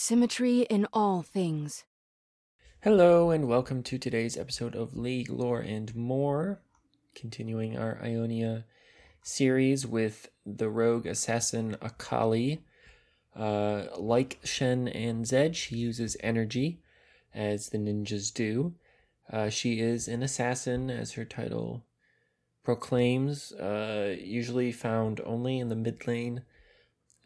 Symmetry in all things. Hello, and welcome to today's episode of League Lore and More. Continuing our Ionia series with the rogue assassin Akali. Uh, like Shen and Zed, she uses energy, as the ninjas do. Uh, she is an assassin, as her title proclaims, uh, usually found only in the mid lane.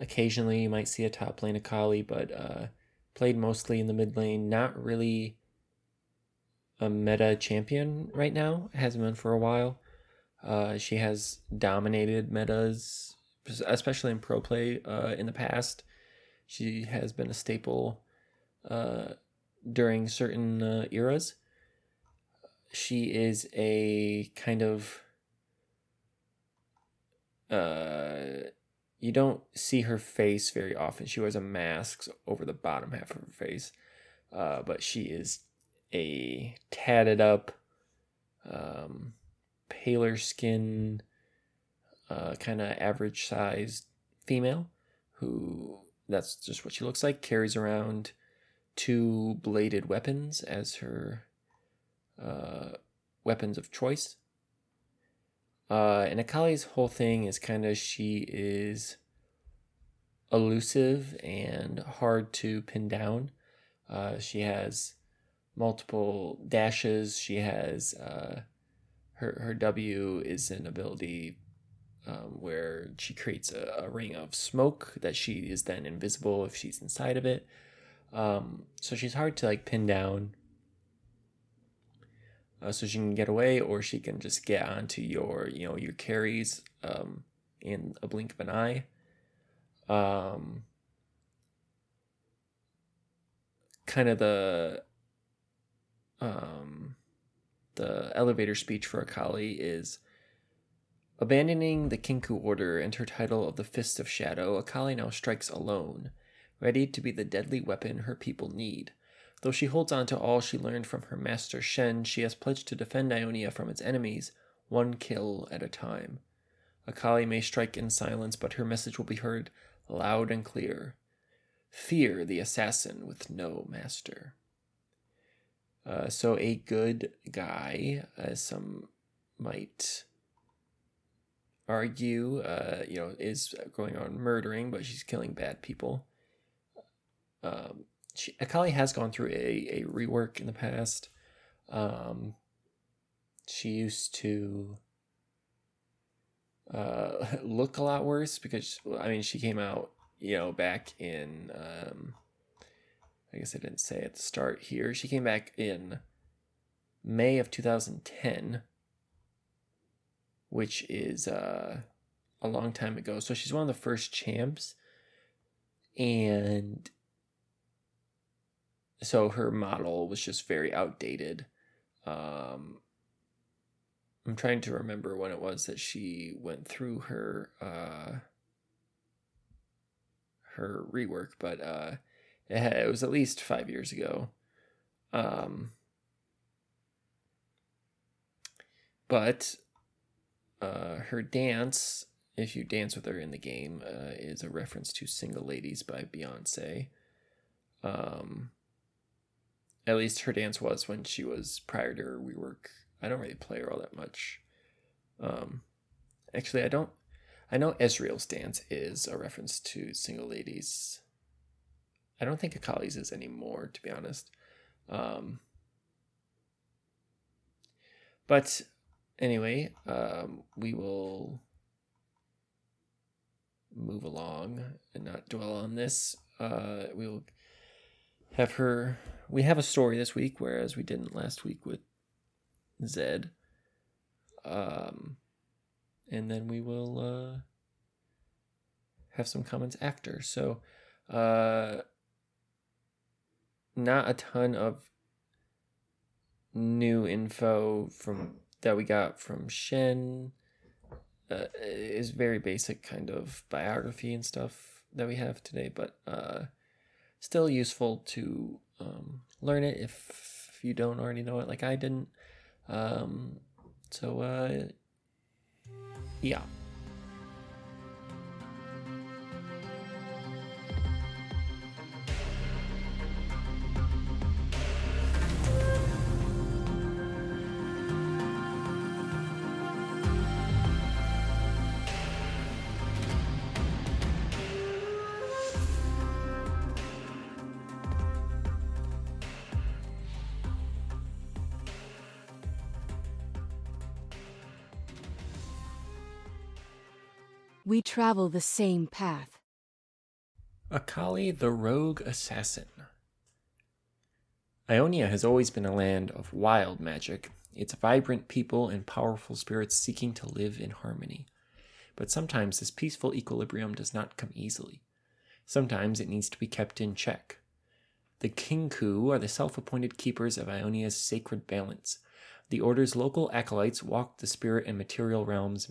Occasionally, you might see a top lane Akali, but uh, played mostly in the mid lane. Not really a meta champion right now. Hasn't been for a while. Uh, she has dominated metas, especially in pro play uh, in the past. She has been a staple uh, during certain uh, eras. She is a kind of. You don't see her face very often. She wears a mask over the bottom half of her face, uh, but she is a tatted up, um, paler skin, uh, kind of average sized female who that's just what she looks like. Carries around two bladed weapons as her uh, weapons of choice. Uh, and Akali's whole thing is kind of she is elusive and hard to pin down. Uh, she has multiple dashes. She has uh, her her W is an ability um, where she creates a, a, ring of smoke that she is then invisible if she's inside of it. Um, so she's hard to like pin down. Uh, so she can get away, or she can just get onto your you know your carries um, in a blink of an eye. Um, kind of the um, the elevator speech for Akali is abandoning the Kinkou order and her title of the Fist of Shadow. Akali now strikes alone, ready to be the deadly weapon her people need. Though she holds on to all she learned from her master Shen, she has pledged to defend Ionia from its enemies, one kill at a time. Akali may strike in silence, but her message will be heard loud and clear. Fear the assassin with no master. Uh, so a good guy, as some might argue, uh, you know, is going on murdering, but she's killing bad people. Um, she, Akali has gone through a, a rework in the past. Um, she used to uh, look a lot worse because I mean she came out you know back in um, I guess I didn't say at the start here. She came back in May of 2010, which is uh, a long time ago. So she's one of the first champs. And so her model was just very outdated. Um, I'm trying to remember when it was that she went through her uh, her rework, but uh, it, had, it was at least five years ago. Um, but uh, her dance, if you dance with her in the game, uh, is a reference to "Single Ladies" by Beyonce. Um, at least her dance was when she was prior to her rework. I don't really play her all that much. Um, actually, I don't. I know Ezreal's dance is a reference to "Single Ladies." I don't think Akali's is anymore, to be honest. Um, but anyway, um, we will move along and not dwell on this. Uh, we'll have her. We have a story this week, whereas we didn't last week with Zed. Um, and then we will uh, have some comments after. So, uh, not a ton of new info from that we got from Shen. Uh, is very basic kind of biography and stuff that we have today, but uh, still useful to um, learn it if, you don't already know it, like I didn't. Um, so uh, yeah. We travel the same path. Akali the Rogue Assassin. Ionia has always been a land of wild magic, its vibrant people and powerful spirits seeking to live in harmony. But sometimes this peaceful equilibrium does not come easily. Sometimes it needs to be kept in check. The Kinkou are the self appointed keepers of Ionia's sacred balance. The Order's local acolytes walk the spirit and material realms,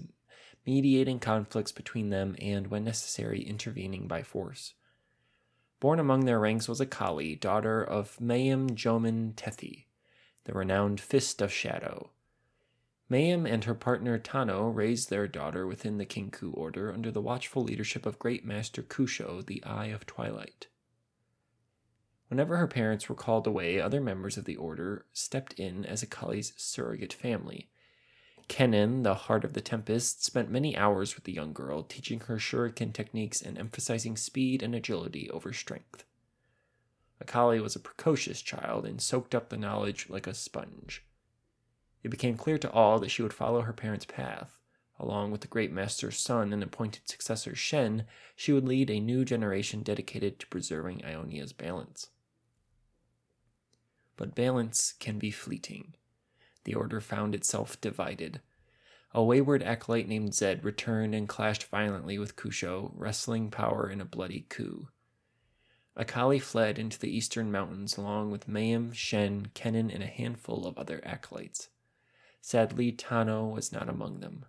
mediating conflicts between them and, when necessary, intervening by force. Born among their ranks was Akali, daughter of Mayim Jomin Tethi, the renowned Fist of Shadow. Mayim and her partner Tano raised their daughter within the Kinkou order under the watchful leadership of Great Master Kusho, the Eye of Twilight. Whenever her parents were called away, other members of the order stepped in as Akali's surrogate family. Kennen, the heart of the Tempest, spent many hours with the young girl, teaching her shuriken techniques and emphasizing speed and agility over strength. Akali was a precocious child and soaked up the knowledge like a sponge. It became clear to all that she would follow her parents' path. Along with the great master's son and appointed successor Shen, she would lead a new generation dedicated to preserving Ionia's balance. But balance can be fleeting. The order found itself divided. A wayward acolyte named Zed returned and clashed violently with Kusho, wresting power in a bloody coup. Akali fled into the eastern mountains along with Mayim, Shen, Kennen, and a handful of other acolytes. Sadly, Tano was not among them.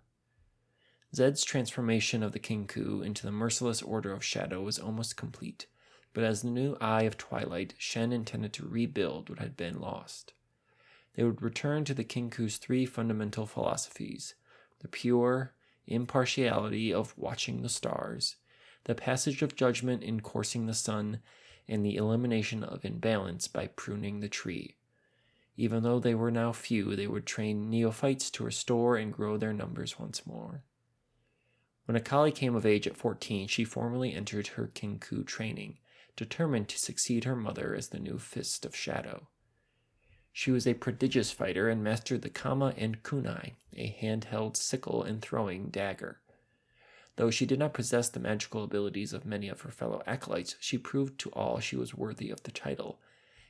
Zed's transformation of the Kinkou into the merciless Order of Shadow was almost complete, but as the new Eye of Twilight, Shen intended to rebuild what had been lost. They would return to the Kinkou's three fundamental philosophies the pure impartiality of watching the stars, the passage of judgment in coursing the sun, and the elimination of imbalance by pruning the tree. Even though they were now few, they would train neophytes to restore and grow their numbers once more. When Akali came of age at 14, she formally entered her Kinkou training, determined to succeed her mother as the new Fist of Shadow. She was a prodigious fighter and mastered the kama and kunai, a handheld sickle and throwing dagger. Though she did not possess the magical abilities of many of her fellow acolytes, she proved to all she was worthy of the title,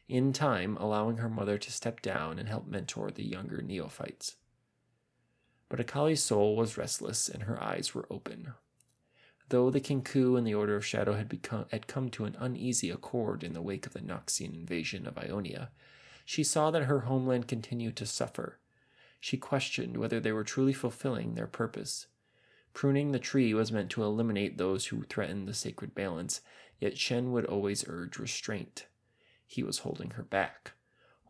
in time allowing her mother to step down and help mentor the younger neophytes. But Akali's soul was restless and her eyes were open. Though the Kinkou and the Order of Shadow had, become, had come to an uneasy accord in the wake of the Noxian invasion of Ionia, she saw that her homeland continued to suffer. She questioned whether they were truly fulfilling their purpose. Pruning the tree was meant to eliminate those who threatened the sacred balance, yet Shen would always urge restraint. He was holding her back.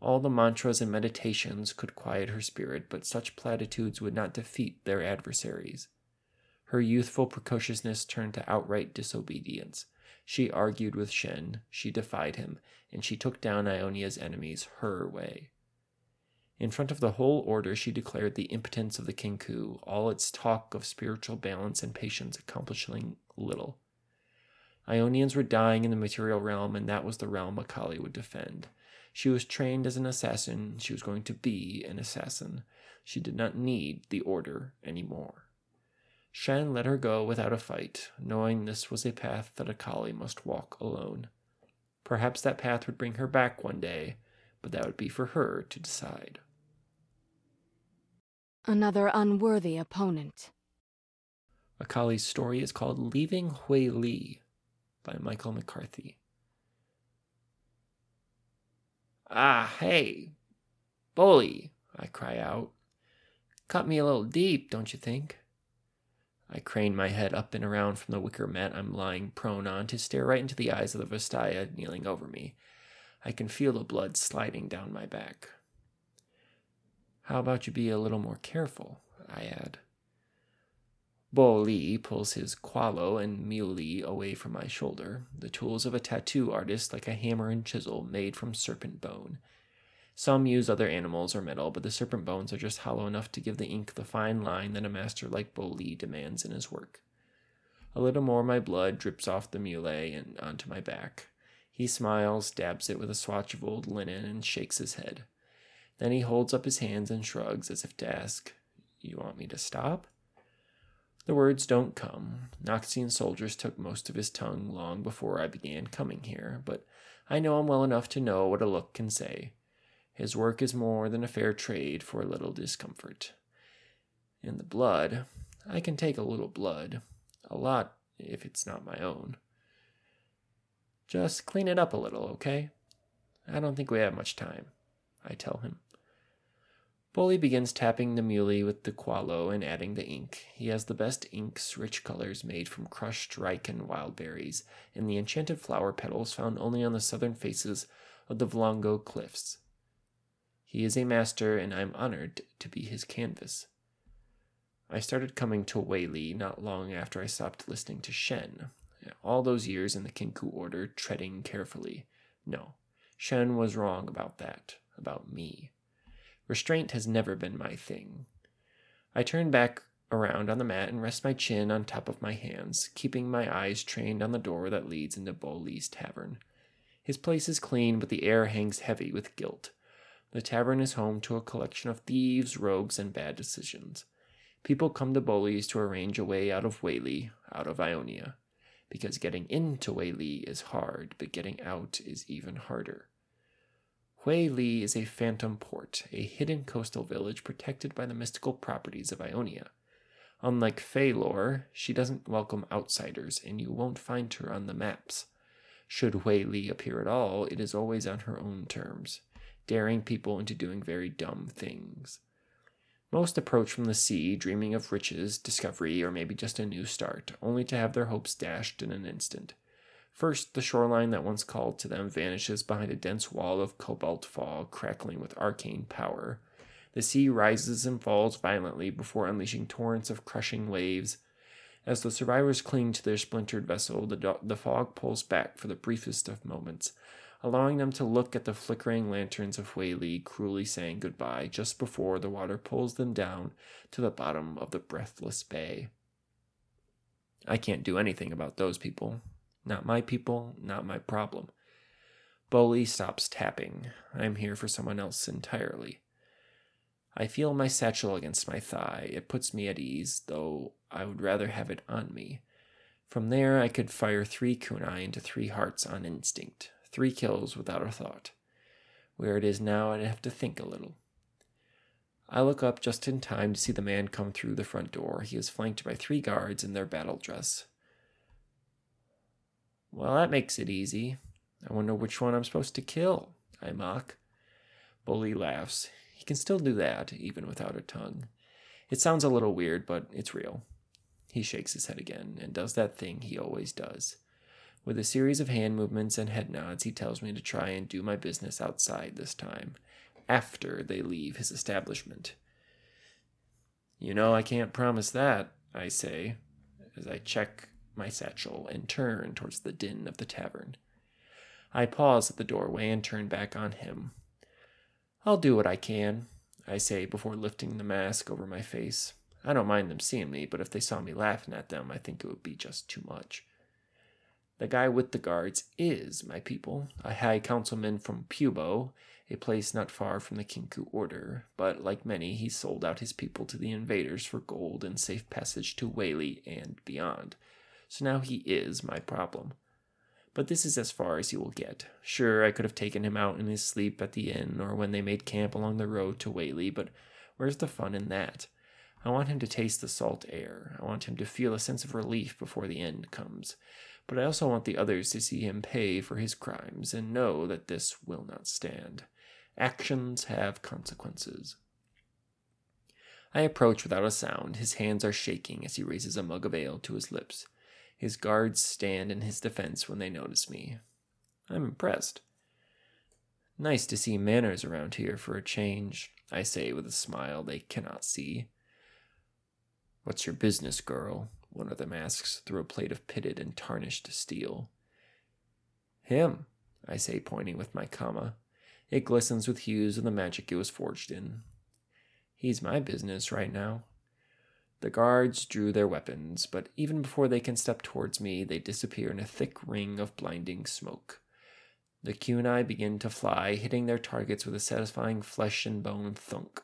All the mantras and meditations could quiet her spirit, but such platitudes would not defeat their adversaries. Her youthful precociousness turned to outright disobedience. She argued with Shen, she defied him, and she took down Ionia's enemies her way. In front of the whole order, she declared the impotence of the Kinkou, all its talk of spiritual balance and patience accomplishing little. Ionians were dying in the material realm, and that was the realm Akali would defend. She was trained as an assassin. She was going to be an assassin. She did not need the order anymore. Shen let her go without a fight, knowing this was a path that Akali must walk alone. Perhaps that path would bring her back one day, but that would be for her to decide. Another unworthy opponent. Akali's story is called Leaving Hui Li by Michael McCarthy. Ah, hey, bully, I cry out. Cut me a little deep, don't you think? I crane my head up and around from the wicker mat I'm lying prone on to stare right into the eyes of the Vastaya kneeling over me. I can feel the blood sliding down my back. How about you be a little more careful? I add. Bo Li pulls his Qualo and Muley away from my shoulder, the tools of a tattoo artist like a hammer and chisel made from serpent bone. Some use other animals or metal, but the serpent bones are just hollow enough to give the ink the fine line that a master like Li demands in his work. A little more my blood drips off the mule and onto my back. He smiles, dabs it with a swatch of old linen, and shakes his head. Then he holds up his hands and shrugs as if to ask, You want me to stop? The words don't come. Noxian soldiers took most of his tongue long before I began coming here, but I know him well enough to know what a look can say. His work is more than a fair trade for a little discomfort. In the blood, I can take a little blood, a lot if it's not my own. Just clean it up a little, okay? I don't think we have much time, I tell him. Bully begins tapping the muley with the qualo and adding the ink. He has the best inks, rich colors made from crushed Riken wild berries, and the enchanted flower petals found only on the southern faces of the Vlongo cliffs. He is a master, and I am honored to be his canvas. I started coming to Whaley not long after I stopped listening to Shen. All those years in the Kinkou Order, treading carefully. No, Shen was wrong about that, about me. Restraint has never been my thing. I turn back around on the mat and rest my chin on top of my hands, keeping my eyes trained on the door that leads into Boli's tavern. His place is clean, but the air hangs heavy with guilt. The tavern is home to a collection of thieves, rogues, and bad decisions. People come to Boli's to arrange a way out of Whaley, out of Ionia, because getting into Whaley is hard, but getting out is even harder. Li is a phantom port, a hidden coastal village protected by the mystical properties of Ionia. Unlike Phalor, she doesn't welcome outsiders, and you won't find her on the maps. Should Li appear at all, it is always on her own terms, daring people into doing very dumb things. Most approach from the sea, dreaming of riches, discovery, or maybe just a new start, only to have their hopes dashed in an instant. First, the shoreline that once called to them vanishes behind a dense wall of cobalt fog crackling with arcane power. The sea rises and falls violently before unleashing torrents of crushing waves. As the survivors cling to their splintered vessel, the, do- the fog pulls back for the briefest of moments, allowing them to look at the flickering lanterns of Whaley cruelly saying goodbye just before the water pulls them down to the bottom of the breathless bay. I can't do anything about those people. Not my people, not my problem. Boli stops tapping. I'm here for someone else entirely. I feel my satchel against my thigh. It puts me at ease, though I would rather have it on me. From there, I could fire three kunai into three hearts on instinct, three kills without a thought. Where it is now, I'd have to think a little. I look up just in time to see the man come through the front door. He is flanked by three guards in their battle dress. Well, that makes it easy. I wonder which one I'm supposed to kill, I mock. Bully laughs. He can still do that, even without a tongue. It sounds a little weird, but it's real. He shakes his head again and does that thing he always does. With a series of hand movements and head nods, he tells me to try and do my business outside this time, after they leave his establishment. You know, I can't promise that, I say, as I check my satchel and turn towards the din of the tavern. I pause at the doorway and turn back on him. I'll do what I can, I say before lifting the mask over my face. I don't mind them seeing me, but if they saw me laughing at them, I think it would be just too much. The guy with the guards is my people, a high councilman from Pubo, a place not far from the Kinkou order, but like many, he sold out his people to the invaders for gold and safe passage to Whaley and beyond so now he is my problem. But this is as far as he will get. Sure, I could have taken him out in his sleep at the inn or when they made camp along the road to Whaley, but where's the fun in that? I want him to taste the salt air. I want him to feel a sense of relief before the end comes. But I also want the others to see him pay for his crimes and know that this will not stand. Actions have consequences. I approach without a sound. His hands are shaking as he raises a mug of ale to his lips. His guards stand in his defense when they notice me. I'm impressed. Nice to see manners around here for a change, I say with a smile they cannot see. What's your business, girl? One of them asks through a plate of pitted and tarnished steel. Him, I say, pointing with my kama. It glistens with hues of the magic it was forged in. He's my business right now. The guards drew their weapons, but even before they can step towards me, they disappear in a thick ring of blinding smoke. The kunai begin to fly, hitting their targets with a satisfying flesh and bone thunk.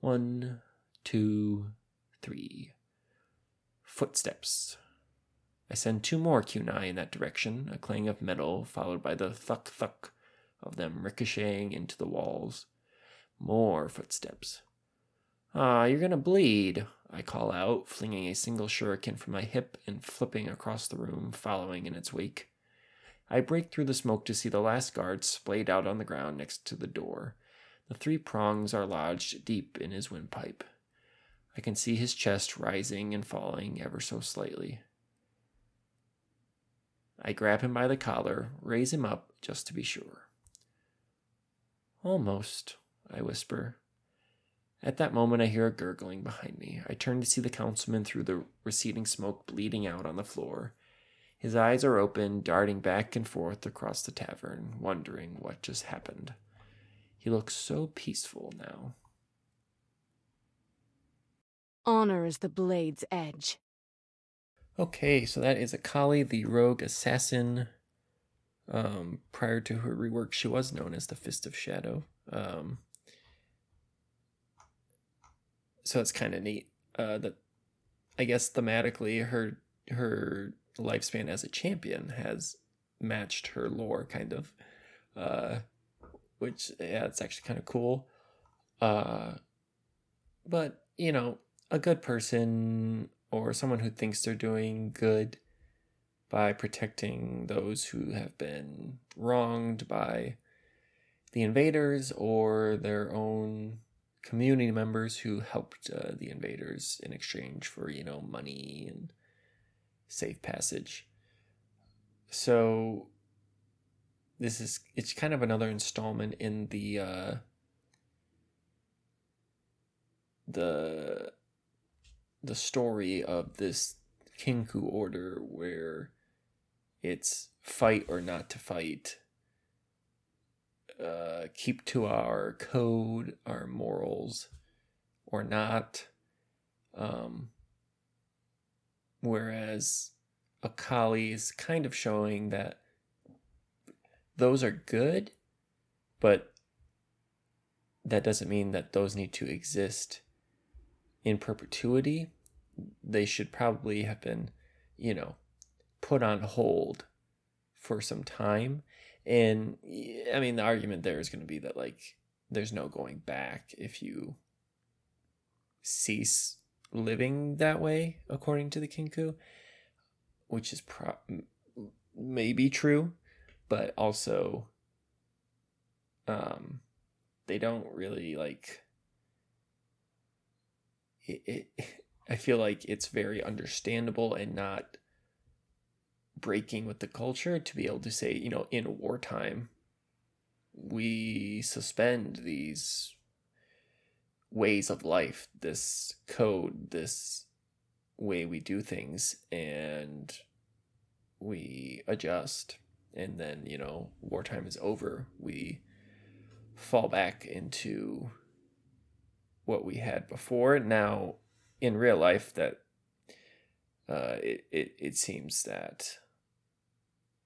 One, two, three. Footsteps. I send two more kunai in that direction, a clang of metal, followed by the thuck thuck of them ricocheting into the walls. More footsteps. Ah, you're gonna bleed, I call out, flinging a single shuriken from my hip and flipping across the room, following in its wake. I break through the smoke to see the last guard splayed out on the ground next to the door. The three prongs are lodged deep in his windpipe. I can see his chest rising and falling ever so slightly. I grab him by the collar, raise him up just to be sure. Almost, I whisper. At that moment, I hear a gurgling behind me. I turn to see the councilman through the receding smoke bleeding out on the floor. His eyes are open, darting back and forth across the tavern, wondering what just happened. He looks so peaceful now. Honor is the blade's edge. Okay, so that is Akali, the rogue assassin. Um, prior to her rework, she was known as the Fist of Shadow. Um, so it's kind of neat uh, that I guess thematically her her lifespan as a champion has matched her lore, kind of. Uh, which yeah, it's actually kind of cool. Uh, but you know, a good person or someone who thinks they're doing good by protecting those who have been wronged by the invaders or their own community members who helped uh, the invaders in exchange for you know money and safe passage. So this is it's kind of another installment in the uh the the story of this Kinkou order where it's fight or not to fight uh, keep to our code, our morals, or not. Um, whereas Akali is kind of showing that those are good, but that doesn't mean that those need to exist in perpetuity. They should probably have been, you know, put on hold for some time and I mean, the argument there is going to be that like there's no going back if you cease living that way, according to the Kinkou, which is pro- maybe true, but also um, they don't really like it, it. I feel like it's very understandable and not breaking with the culture to be able to say, you know, in wartime, we suspend these ways of life, this code, this way we do things, and we adjust. And then, you know, wartime is over. We fall back into what we had before. Now, in real life, that uh, it, it, it seems that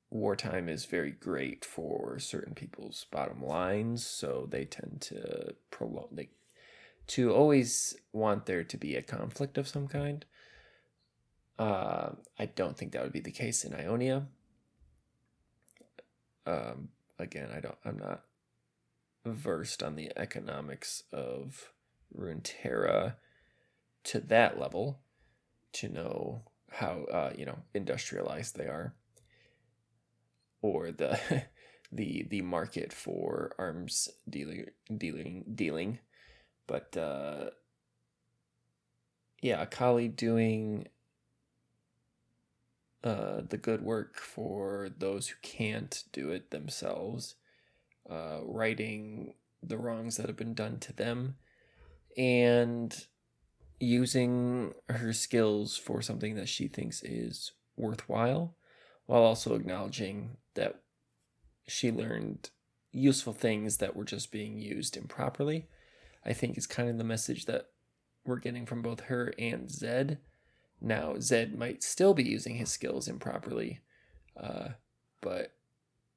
wartime is very great for certain people's bottom lines, so they tend to prolong they to always want there to be a conflict of some kind. Uh, I don't think that would be the case in Ionia. Um, again, I don't. I'm not versed on the economics of Runeterra to that level to know how uh, you know industrialized they are. Or the the the market for arms dealing dealing dealing. But uh yeah Akali doing uh the good work for those who can't do it themselves uh righting the wrongs that have been done to them and using her skills for something that she thinks is worthwhile while also acknowledging that she learned useful things that were just being used improperly. I think is kind of the message that we're getting from both her and Zed. Now, Zed might still be using his skills improperly, uh, but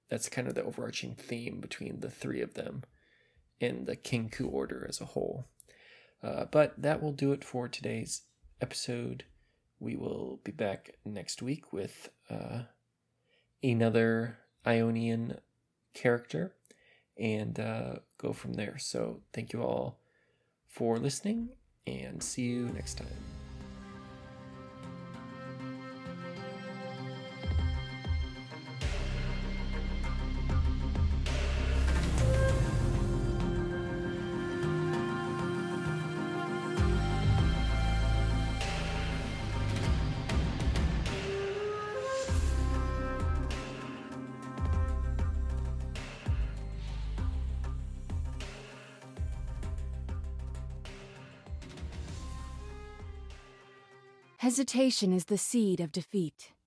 that's kind of the overarching theme between the three of them in the Kinkou order as a whole. Uh, but that will do it for today's episode we will be back next week with uh, another Ionian character and uh, go from there. So, thank you all for listening and see you next time. Hesitation is the seed of defeat.